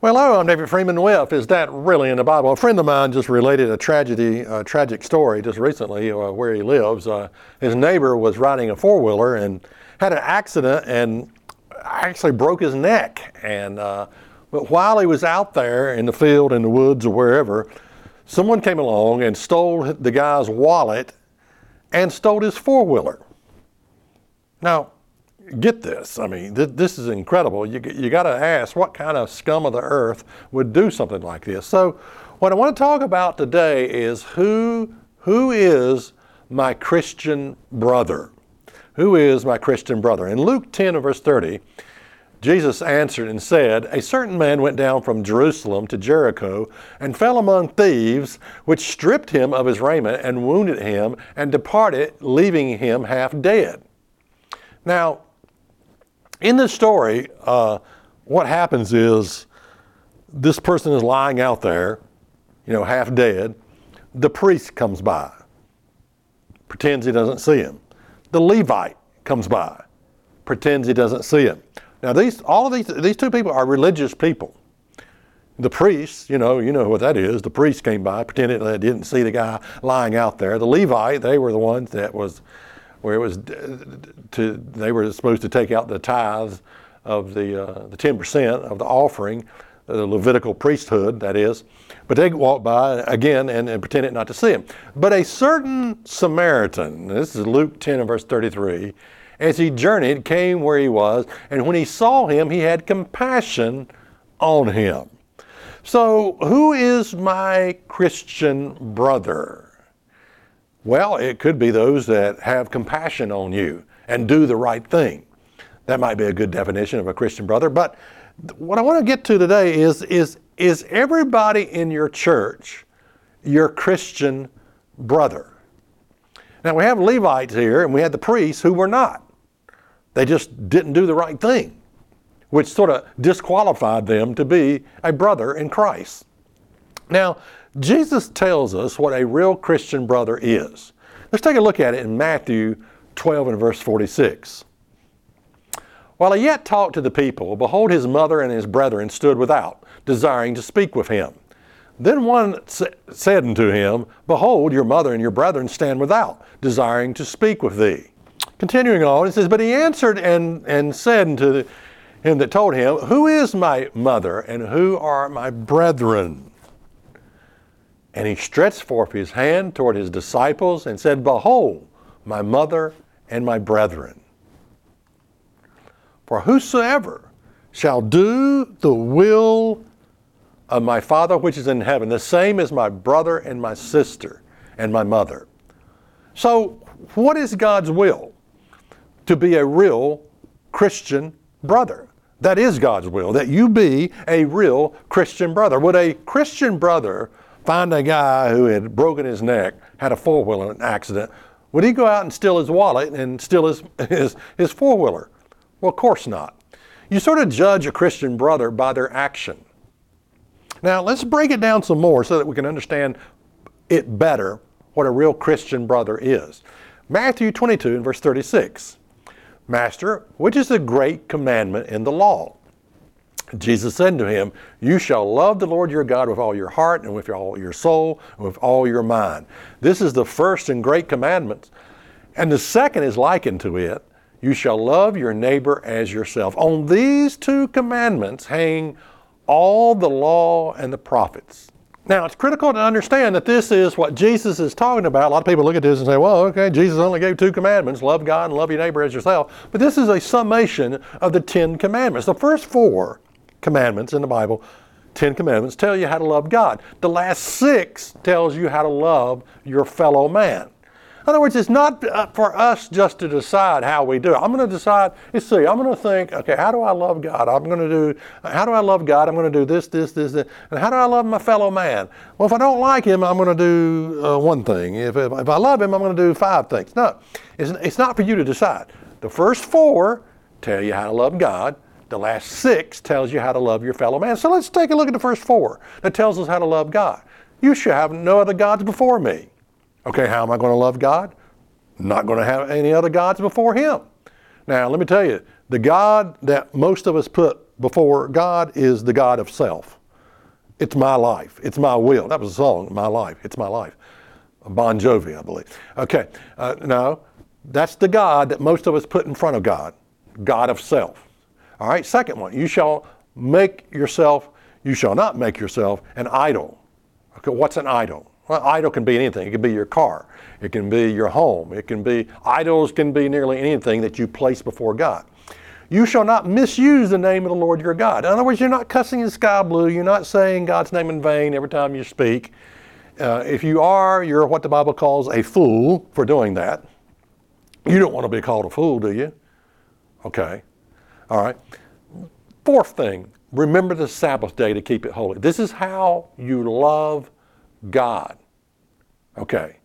Well, hello, I'm David Freeman with Is That Really in the Bible? A friend of mine just related a tragedy, a tragic story just recently uh, where he lives. Uh, his neighbor was riding a four wheeler and had an accident and actually broke his neck. And uh, but while he was out there in the field, in the woods, or wherever, someone came along and stole the guy's wallet and stole his four wheeler. Now, get this. I mean, th- this is incredible. You, you got to ask what kind of scum of the earth would do something like this. So, what I want to talk about today is who, who is my Christian brother? Who is my Christian brother? In Luke 10, verse 30, Jesus answered and said, A certain man went down from Jerusalem to Jericho and fell among thieves, which stripped him of his raiment and wounded him and departed, leaving him half dead. Now, in this story, uh, what happens is this person is lying out there, you know, half dead. The priest comes by, pretends he doesn't see him. The Levite comes by, pretends he doesn't see him. Now, these all of these these two people are religious people. The priest, you know, you know what that is. The priest came by, pretended they didn't see the guy lying out there. The Levite, they were the ones that was where it was to they were supposed to take out the tithes of the uh, the 10% of the offering, the Levitical priesthood, that is. But they walked by again and, and pretended not to see him. But a certain Samaritan, this is Luke 10 and verse 33, as he journeyed, came where he was, and when he saw him, he had compassion on him. So, who is my Christian brother? Well, it could be those that have compassion on you and do the right thing. That might be a good definition of a Christian brother. But what I want to get to today is, is, is everybody in your church your Christian brother? Now, we have Levites here and we had the priests who were not. They just didn't do the right thing, which sort of disqualified them to be a brother in Christ. Now, Jesus tells us what a real Christian brother is. Let's take a look at it in Matthew 12 and verse 46. While he yet talked to the people, behold, his mother and his brethren stood without, desiring to speak with him. Then one said unto him, Behold, your mother and your brethren stand without, desiring to speak with thee. Continuing on, it says, But he answered and, and said unto him that told him, Who is my mother and who are my brethren? And he stretched forth his hand toward his disciples and said, Behold, my mother and my brethren. For whosoever shall do the will of my Father which is in heaven, the same as my brother and my sister and my mother. So, what is God's will? To be a real Christian brother. That is God's will, that you be a real Christian brother. Would a Christian brother find a guy who had broken his neck, had a four wheeler accident, would he go out and steal his wallet and steal his, his, his four wheeler? Well, of course not. You sort of judge a Christian brother by their action. Now, let's break it down some more so that we can understand it better what a real Christian brother is. Matthew 22 and verse 36. Master, which is the great commandment in the law? Jesus said to him, You shall love the Lord your God with all your heart and with all your soul and with all your mind. This is the first and great commandment. And the second is likened to it You shall love your neighbor as yourself. On these two commandments hang all the law and the prophets. Now, it's critical to understand that this is what Jesus is talking about. A lot of people look at this and say, well, okay, Jesus only gave two commandments love God and love your neighbor as yourself. But this is a summation of the Ten Commandments. The first four commandments in the Bible, Ten Commandments, tell you how to love God. The last six tells you how to love your fellow man. In other words, it's not uh, for us just to decide how we do it. I'm going to decide, let's see, I'm going to think, okay, how do I love God? I'm going to do, how do I love God? I'm going to do this, this, this, this. And how do I love my fellow man? Well, if I don't like him, I'm going to do uh, one thing. If, if, if, I love him, I'm going to do five things. No, it's, it's not for you to decide. The first four tell you how to love God. The last six tells you how to love your fellow man. So let's take a look at the first four that tells us how to love God. You shall have no other gods before me. Okay, how am I going to love God? Not going to have any other gods before Him. Now, let me tell you, the God that most of us put before God is the God of self. It's my life. It's my will. That was a song, My Life. It's my life. Bon Jovi, I believe. Okay, uh, no, that's the God that most of us put in front of God, God of self. All right, second one, you shall make yourself, you shall not make yourself an idol. Okay, what's an idol? Well, idol can be anything. It can be your car. It can be your home. It can be, idols can be nearly anything that you place before God. You shall not misuse the name of the Lord your God. In other words, you're not cussing the sky blue. You're not saying God's name in vain every time you speak. Uh, if you are, you're what the Bible calls a fool for doing that. You don't want to be called a fool, do you? Okay. All right. Fourth thing, remember the Sabbath day to keep it holy. This is how you love God. Okay,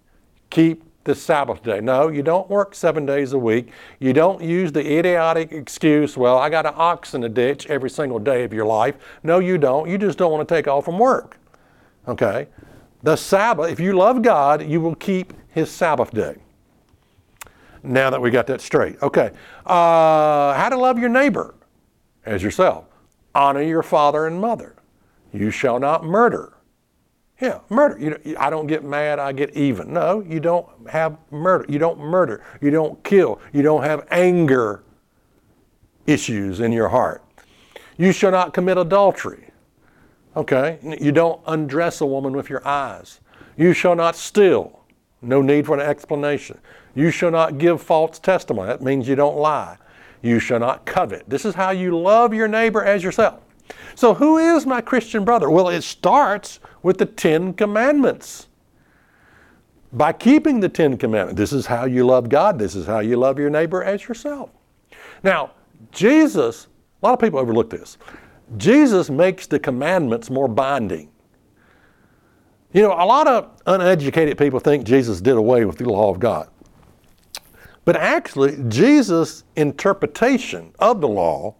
keep the Sabbath day. No, you don't work seven days a week. You don't use the idiotic excuse, well, I got an ox in a ditch every single day of your life. No, you don't. You just don't want to take off from work. Okay? The Sabbath, if you love God, you will keep His Sabbath day. Now that we got that straight. Okay. Uh, how to love your neighbor as yourself. Honor your father and mother. You shall not murder. Yeah, murder. You know, I don't get mad, I get even. No, you don't have murder. You don't murder. You don't kill. You don't have anger issues in your heart. You shall not commit adultery. Okay? You don't undress a woman with your eyes. You shall not steal. No need for an explanation. You shall not give false testimony. That means you don't lie. You shall not covet. This is how you love your neighbor as yourself. So, who is my Christian brother? Well, it starts with the Ten Commandments. By keeping the Ten Commandments, this is how you love God, this is how you love your neighbor as yourself. Now, Jesus, a lot of people overlook this. Jesus makes the commandments more binding. You know, a lot of uneducated people think Jesus did away with the law of God. But actually, Jesus' interpretation of the law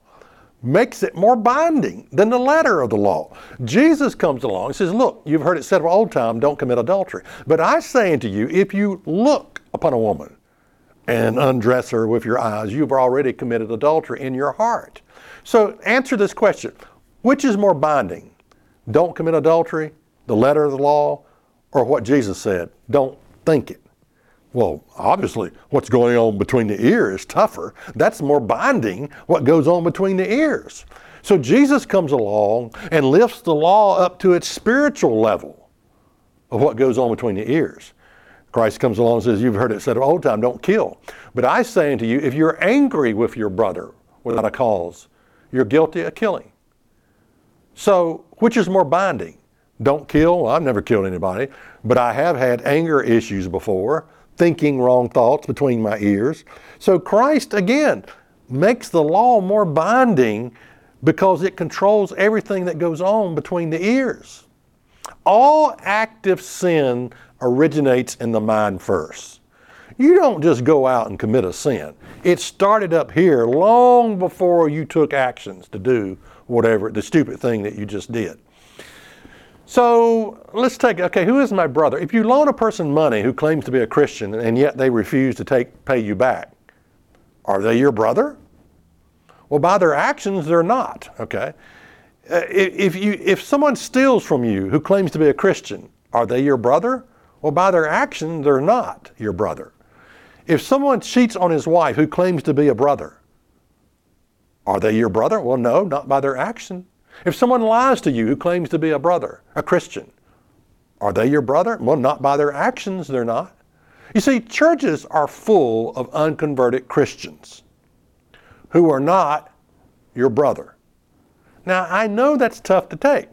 makes it more binding than the letter of the law. Jesus comes along and says, Look, you've heard it said of old time, don't commit adultery. But I say unto you, if you look upon a woman and undress her with your eyes, you've already committed adultery in your heart. So answer this question which is more binding? Don't commit adultery, the letter of the law, or what Jesus said? Don't think it. Well, obviously, what's going on between the ears is tougher. That's more binding, what goes on between the ears. So Jesus comes along and lifts the law up to its spiritual level of what goes on between the ears. Christ comes along and says, You've heard it said of old time, don't kill. But I say unto you, if you're angry with your brother without a cause, you're guilty of killing. So, which is more binding? Don't kill? Well, I've never killed anybody, but I have had anger issues before thinking wrong thoughts between my ears. So Christ, again, makes the law more binding because it controls everything that goes on between the ears. All active sin originates in the mind first. You don't just go out and commit a sin. It started up here long before you took actions to do whatever, the stupid thing that you just did. So let's take, okay, who is my brother? If you loan a person money who claims to be a Christian and yet they refuse to take, pay you back, are they your brother? Well, by their actions, they're not, okay? Uh, if, you, if someone steals from you who claims to be a Christian, are they your brother? Well, by their actions, they're not your brother. If someone cheats on his wife who claims to be a brother, are they your brother? Well, no, not by their action. If someone lies to you who claims to be a brother, a Christian, are they your brother? Well, not by their actions, they're not. You see, churches are full of unconverted Christians who are not your brother. Now, I know that's tough to take,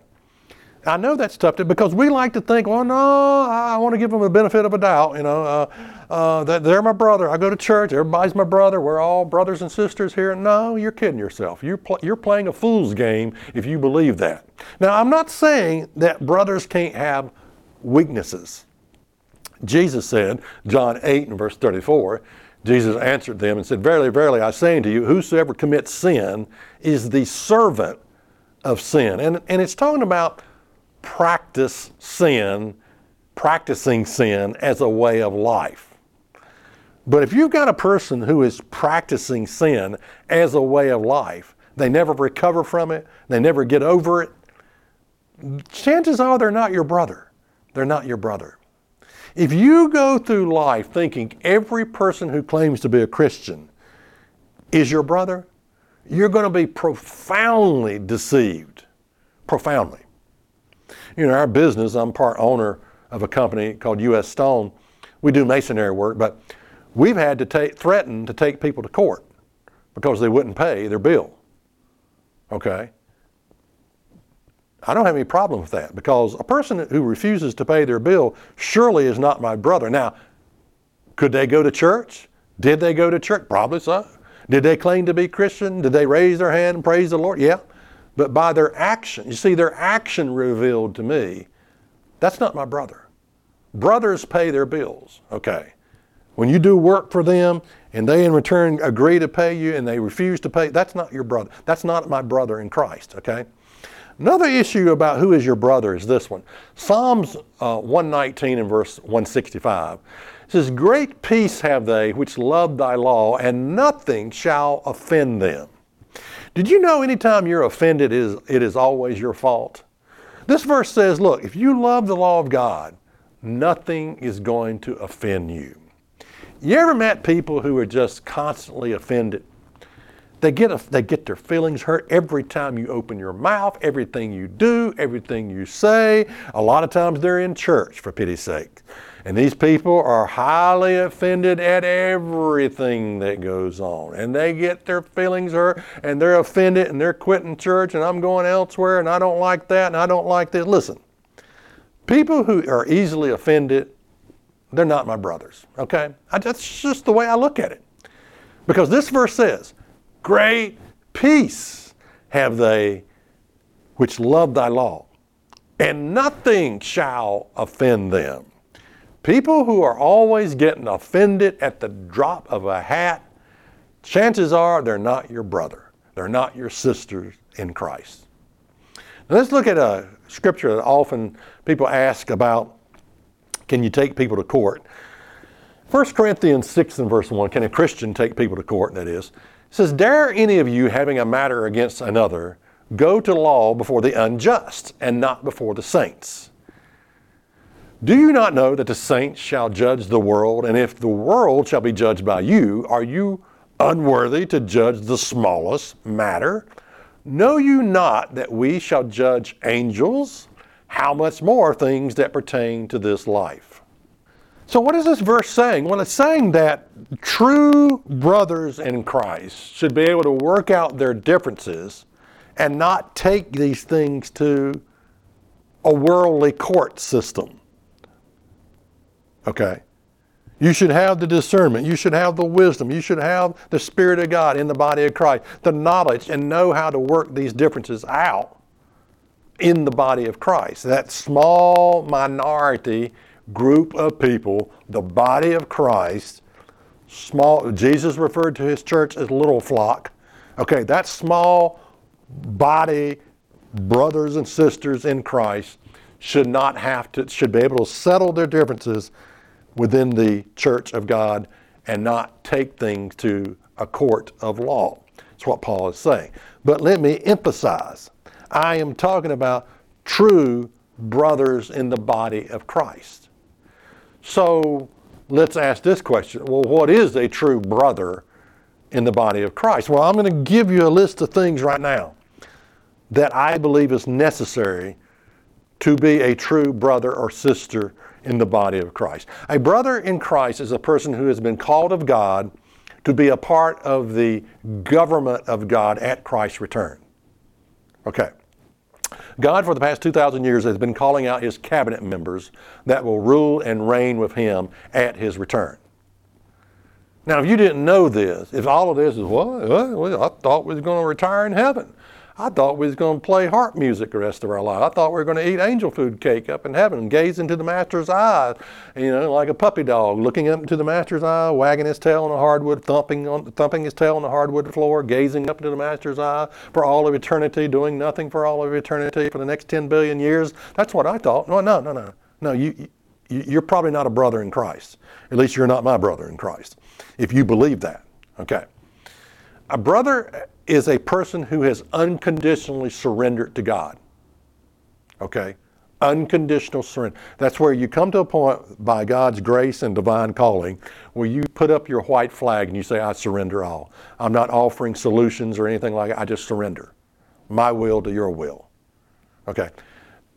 I know that's tough to, because we like to think, well, no, I want to give them the benefit of a doubt. You know, uh, uh, they're my brother. I go to church. Everybody's my brother. We're all brothers and sisters here. No, you're kidding yourself. You're pl- you're playing a fool's game if you believe that. Now, I'm not saying that brothers can't have weaknesses. Jesus said, John 8 and verse 34, Jesus answered them and said, Verily, verily, I say unto you, whosoever commits sin is the servant of sin. And, and it's talking about practice sin, practicing sin as a way of life. But if you've got a person who is practicing sin as a way of life, they never recover from it, they never get over it, chances are they're not your brother. They're not your brother. If you go through life thinking every person who claims to be a Christian is your brother, you're going to be profoundly deceived. Profoundly. You know, our business, I'm part owner of a company called U.S. Stone. We do masonry work, but we've had to take, threaten to take people to court because they wouldn't pay their bill. Okay? I don't have any problem with that because a person who refuses to pay their bill surely is not my brother. Now, could they go to church? Did they go to church? Probably so. Did they claim to be Christian? Did they raise their hand and praise the Lord? Yeah. But by their action, you see, their action revealed to me that's not my brother. Brothers pay their bills, okay? When you do work for them and they in return agree to pay you and they refuse to pay, that's not your brother. That's not my brother in Christ, okay? Another issue about who is your brother is this one. Psalms uh, 119 and verse 165 says, Great peace have they which love thy law, and nothing shall offend them. Did you know anytime you're offended, is, it is always your fault? This verse says, Look, if you love the law of God, nothing is going to offend you. You ever met people who are just constantly offended? They get, a, they get their feelings hurt every time you open your mouth, everything you do, everything you say. A lot of times they're in church, for pity's sake. And these people are highly offended at everything that goes on. And they get their feelings hurt and they're offended and they're quitting church and I'm going elsewhere and I don't like that and I don't like this. Listen, people who are easily offended, they're not my brothers, okay? I, that's just the way I look at it. Because this verse says, Great peace have they which love thy law, and nothing shall offend them. People who are always getting offended at the drop of a hat, chances are they're not your brother. They're not your sisters in Christ. Now let's look at a scripture that often people ask about can you take people to court? 1 Corinthians 6 and verse 1, can a Christian take people to court? That is, it says, Dare any of you having a matter against another go to law before the unjust and not before the saints? Do you not know that the saints shall judge the world? And if the world shall be judged by you, are you unworthy to judge the smallest matter? Know you not that we shall judge angels? How much more things that pertain to this life? So, what is this verse saying? Well, it's saying that true brothers in Christ should be able to work out their differences and not take these things to a worldly court system. Okay? You should have the discernment. You should have the wisdom. You should have the Spirit of God in the body of Christ, the knowledge, and know how to work these differences out in the body of Christ. That small minority group of people, the body of Christ, small, Jesus referred to his church as little flock. Okay, that small body, brothers and sisters in Christ, should not have to, should be able to settle their differences within the church of God and not take things to a court of law. That's what Paul is saying. But let me emphasize I am talking about true brothers in the body of Christ. So let's ask this question well, what is a true brother in the body of Christ? Well, I'm going to give you a list of things right now that I believe is necessary to be a true brother or sister in the body of Christ. A brother in Christ is a person who has been called of God to be a part of the government of God at Christ's return. Okay. God, for the past 2,000 years, has been calling out his cabinet members that will rule and reign with him at his return. Now, if you didn't know this, if all of this is, well, well I thought we was going to retire in heaven. I thought we was going to play harp music the rest of our life. I thought we were going to eat angel food cake up in heaven and gaze into the master's eyes, you know, like a puppy dog looking up into the master's eye, wagging his tail on the hardwood, thumping on, thumping his tail on the hardwood floor, gazing up into the master's eye for all of eternity, doing nothing for all of eternity for the next 10 billion years. That's what I thought. No, no, no, no. No, you, you you're probably not a brother in Christ. At least you're not my brother in Christ. If you believe that. Okay. A brother is a person who has unconditionally surrendered to God. Okay? Unconditional surrender. That's where you come to a point by God's grace and divine calling where you put up your white flag and you say, I surrender all. I'm not offering solutions or anything like that. I just surrender my will to your will. Okay?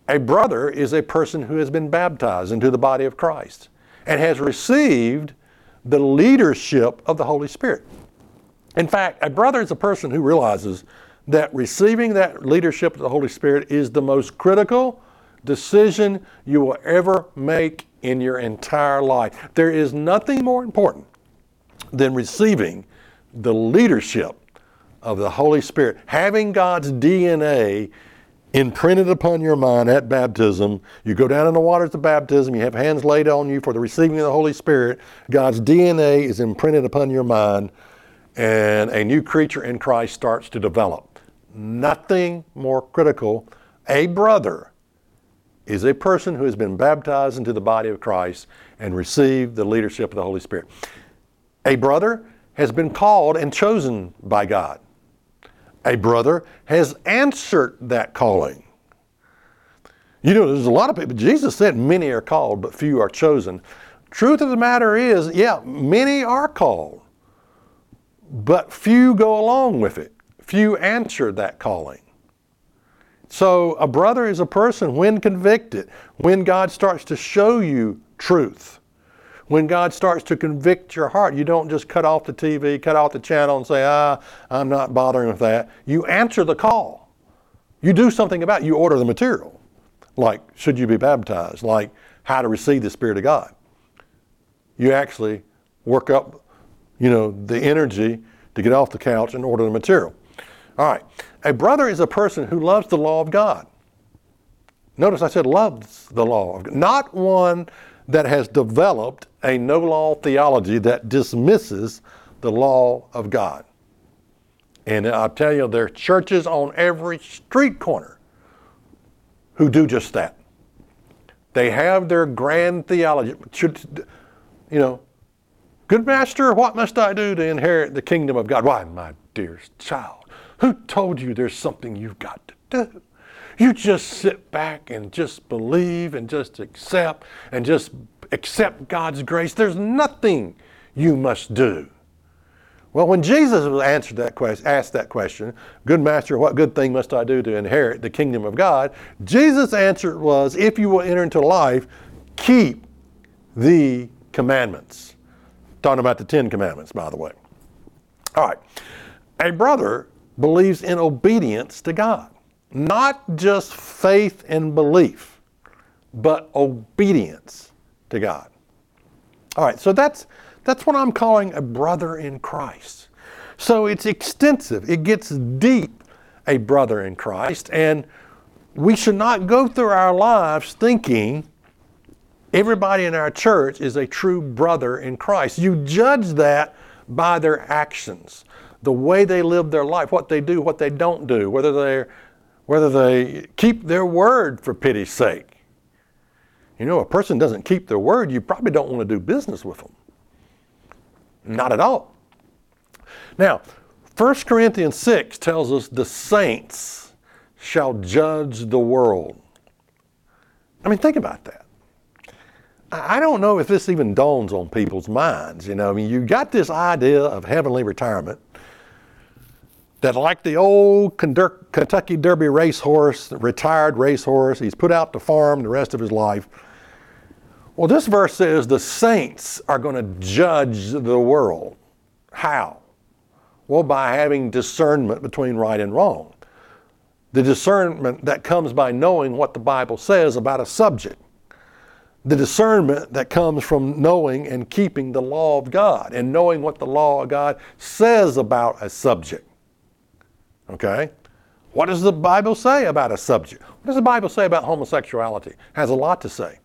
A brother is a person who has been baptized into the body of Christ and has received the leadership of the Holy Spirit. In fact, a brother is a person who realizes that receiving that leadership of the Holy Spirit is the most critical decision you will ever make in your entire life. There is nothing more important than receiving the leadership of the Holy Spirit, having God's DNA imprinted upon your mind at baptism. You go down in the waters of baptism, you have hands laid on you for the receiving of the Holy Spirit. God's DNA is imprinted upon your mind and a new creature in Christ starts to develop. Nothing more critical. A brother is a person who has been baptized into the body of Christ and received the leadership of the Holy Spirit. A brother has been called and chosen by God. A brother has answered that calling. You know, there's a lot of people. Jesus said, Many are called, but few are chosen. Truth of the matter is, yeah, many are called but few go along with it. Few answer that calling. So, a brother is a person when convicted, when God starts to show you truth, when God starts to convict your heart, you don't just cut off the TV, cut off the channel, and say, ah, I'm not bothering with that. You answer the call. You do something about it. You order the material, like should you be baptized, like how to receive the Spirit of God. You actually work up you know, the energy to get off the couch and order the material. All right. A brother is a person who loves the law of God. Notice I said loves the law of God, not one that has developed a no law theology that dismisses the law of God. And I'll tell you, there are churches on every street corner who do just that. They have their grand theology. You know, Good master, what must I do to inherit the kingdom of God? Why, my dearest child, who told you there's something you've got to do? You just sit back and just believe and just accept and just accept God's grace. There's nothing you must do. Well, when Jesus answered that question, asked that question, good master, what good thing must I do to inherit the kingdom of God? Jesus' answer was, if you will enter into life, keep the commandments. Talking about the Ten Commandments, by the way. All right. A brother believes in obedience to God, not just faith and belief, but obedience to God. All right, so that's that's what I'm calling a brother in Christ. So it's extensive. It gets deep, a brother in Christ, and we should not go through our lives thinking Everybody in our church is a true brother in Christ. You judge that by their actions, the way they live their life, what they do, what they don't do, whether they whether they keep their word for pity's sake. You know, a person doesn't keep their word, you probably don't want to do business with them. Not at all. Now, 1 Corinthians 6 tells us the saints shall judge the world. I mean, think about that. I don't know if this even dawns on people's minds. You know, I mean, you got this idea of heavenly retirement that, like the old Kentucky Derby racehorse, retired racehorse, he's put out to farm the rest of his life. Well, this verse says the saints are going to judge the world. How? Well, by having discernment between right and wrong. the discernment that comes by knowing what the Bible says about a subject, the discernment that comes from knowing and keeping the law of God and knowing what the law of God says about a subject. Okay? What does the Bible say about a subject? What does the Bible say about homosexuality? Has a lot to say.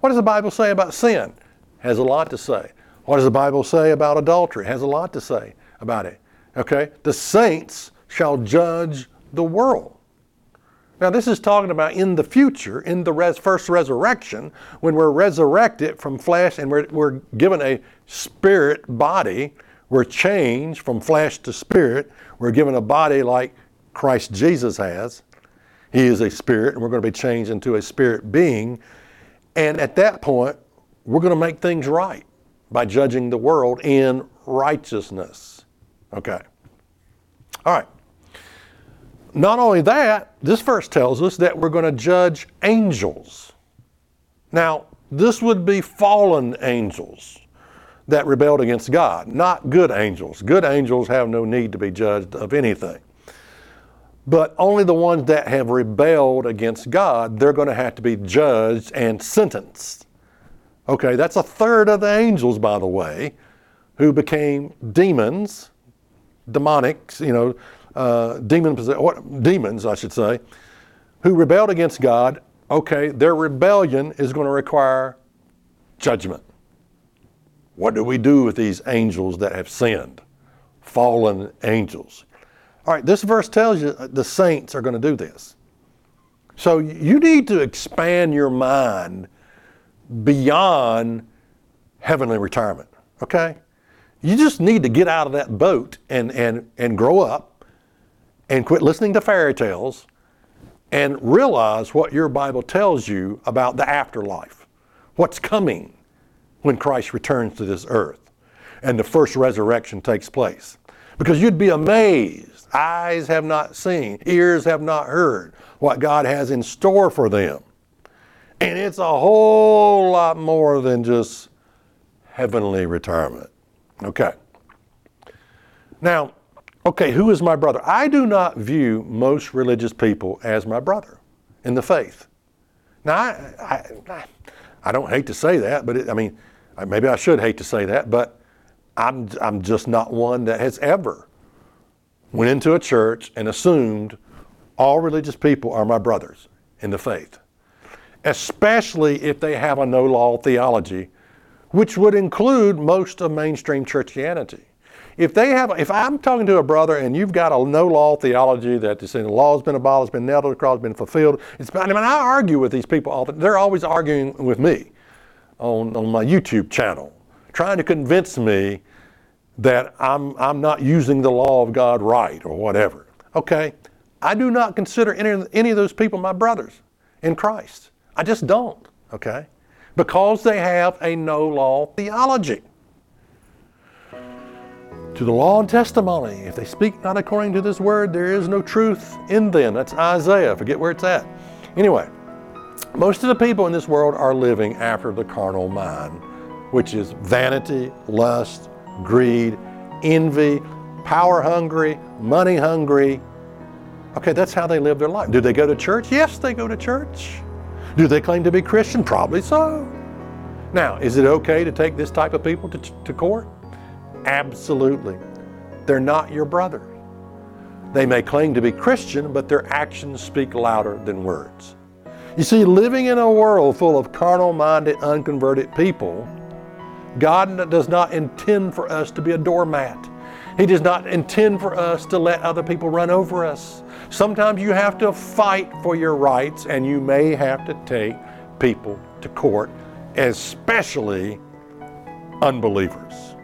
What does the Bible say about sin? Has a lot to say. What does the Bible say about adultery? Has a lot to say about it. Okay? The saints shall judge the world. Now, this is talking about in the future, in the res- first resurrection, when we're resurrected from flesh and we're, we're given a spirit body. We're changed from flesh to spirit. We're given a body like Christ Jesus has. He is a spirit, and we're going to be changed into a spirit being. And at that point, we're going to make things right by judging the world in righteousness. Okay. All right. Not only that, this verse tells us that we're going to judge angels. Now, this would be fallen angels that rebelled against God, not good angels. Good angels have no need to be judged of anything. But only the ones that have rebelled against God, they're going to have to be judged and sentenced. Okay, that's a third of the angels, by the way, who became demons, demonics, you know, uh, demon what, demons, I should say, who rebelled against God. Okay, their rebellion is going to require judgment. What do we do with these angels that have sinned? Fallen angels. All right, this verse tells you the saints are going to do this. So you need to expand your mind beyond heavenly retirement, okay? You just need to get out of that boat and, and, and grow up and quit listening to fairy tales and realize what your Bible tells you about the afterlife, what's coming when Christ returns to this earth and the first resurrection takes place. Because you'd be amazed Eyes have not seen, ears have not heard what God has in store for them. And it's a whole lot more than just heavenly retirement. Okay. Now, okay, who is my brother? I do not view most religious people as my brother in the faith. Now, I, I, I don't hate to say that, but it, I mean, maybe I should hate to say that, but I'm, I'm just not one that has ever went into a church and assumed all religious people are my brothers in the faith, especially if they have a no law theology, which would include most of mainstream Christianity. If they have, if I'm talking to a brother and you've got a no law theology that the law has been abolished, been nailed to the cross, been fulfilled, I mean, I argue with these people all the, they're always arguing with me on, on my YouTube channel, trying to convince me that I'm, I'm not using the law of God right or whatever. Okay? I do not consider any, any of those people my brothers in Christ. I just don't. Okay? Because they have a no law theology. To the law and testimony, if they speak not according to this word, there is no truth in them. That's Isaiah. Forget where it's at. Anyway, most of the people in this world are living after the carnal mind, which is vanity, lust, greed, envy, power hungry, money hungry. Okay, that's how they live their life. Do they go to church? Yes, they go to church. Do they claim to be Christian? Probably so. Now, is it okay to take this type of people to, to court? Absolutely. They're not your brother. They may claim to be Christian, but their actions speak louder than words. You see, living in a world full of carnal minded, unconverted people, God does not intend for us to be a doormat. He does not intend for us to let other people run over us. Sometimes you have to fight for your rights, and you may have to take people to court, especially unbelievers.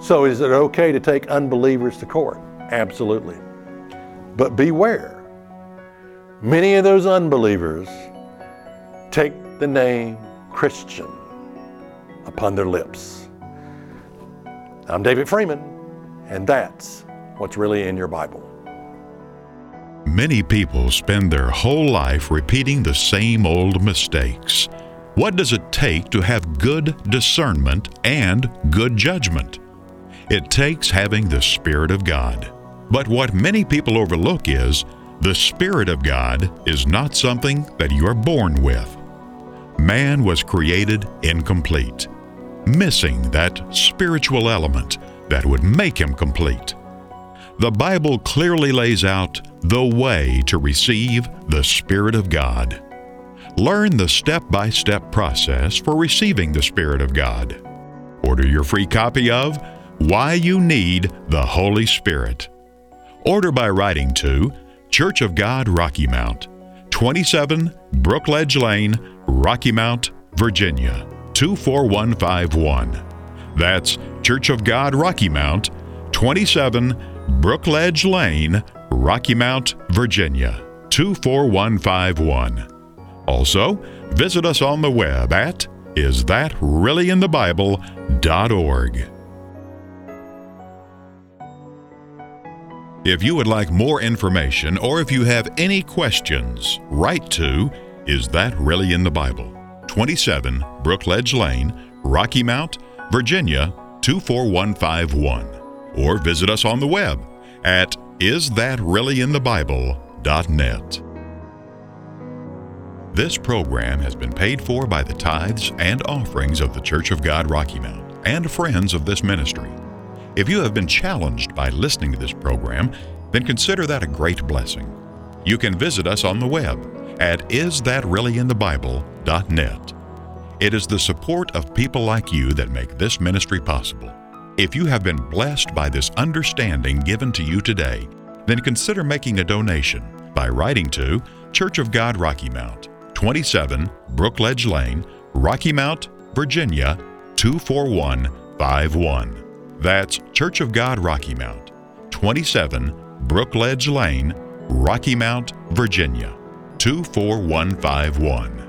So, is it okay to take unbelievers to court? Absolutely. But beware. Many of those unbelievers take the name Christian upon their lips. I'm David Freeman, and that's what's really in your Bible. Many people spend their whole life repeating the same old mistakes. What does it take to have good discernment and good judgment? It takes having the Spirit of God. But what many people overlook is The Spirit of God is not something that you are born with. Man was created incomplete, missing that spiritual element that would make him complete. The Bible clearly lays out the way to receive the Spirit of God. Learn the step by step process for receiving the Spirit of God. Order your free copy of Why You Need the Holy Spirit. Order by writing to Church of God Rocky Mount, 27 Brookledge Lane, Rocky Mount, Virginia, 24151. That's Church of God Rocky Mount, 27 Brookledge Lane, Rocky Mount, Virginia, 24151. Also, visit us on the web at isthatreallyinthebible.org. If you would like more information or if you have any questions, write to Is That Really in the Bible? 27 Brookledge Lane, Rocky Mount, Virginia 24151. Or visit us on the web at isthatreallyinthebible.net. This program has been paid for by the tithes and offerings of the Church of God Rocky Mount and friends of this ministry. If you have been challenged by listening to this program, then consider that a great blessing. You can visit us on the web at isthatreallyinthebible.net. It is the support of people like you that make this ministry possible. If you have been blessed by this understanding given to you today, then consider making a donation by writing to Church of God Rocky Mount, 27 Brookledge Lane, Rocky Mount, Virginia 24151. That's Church of God Rocky Mount, 27 Brookledge Lane, Rocky Mount, Virginia 24151.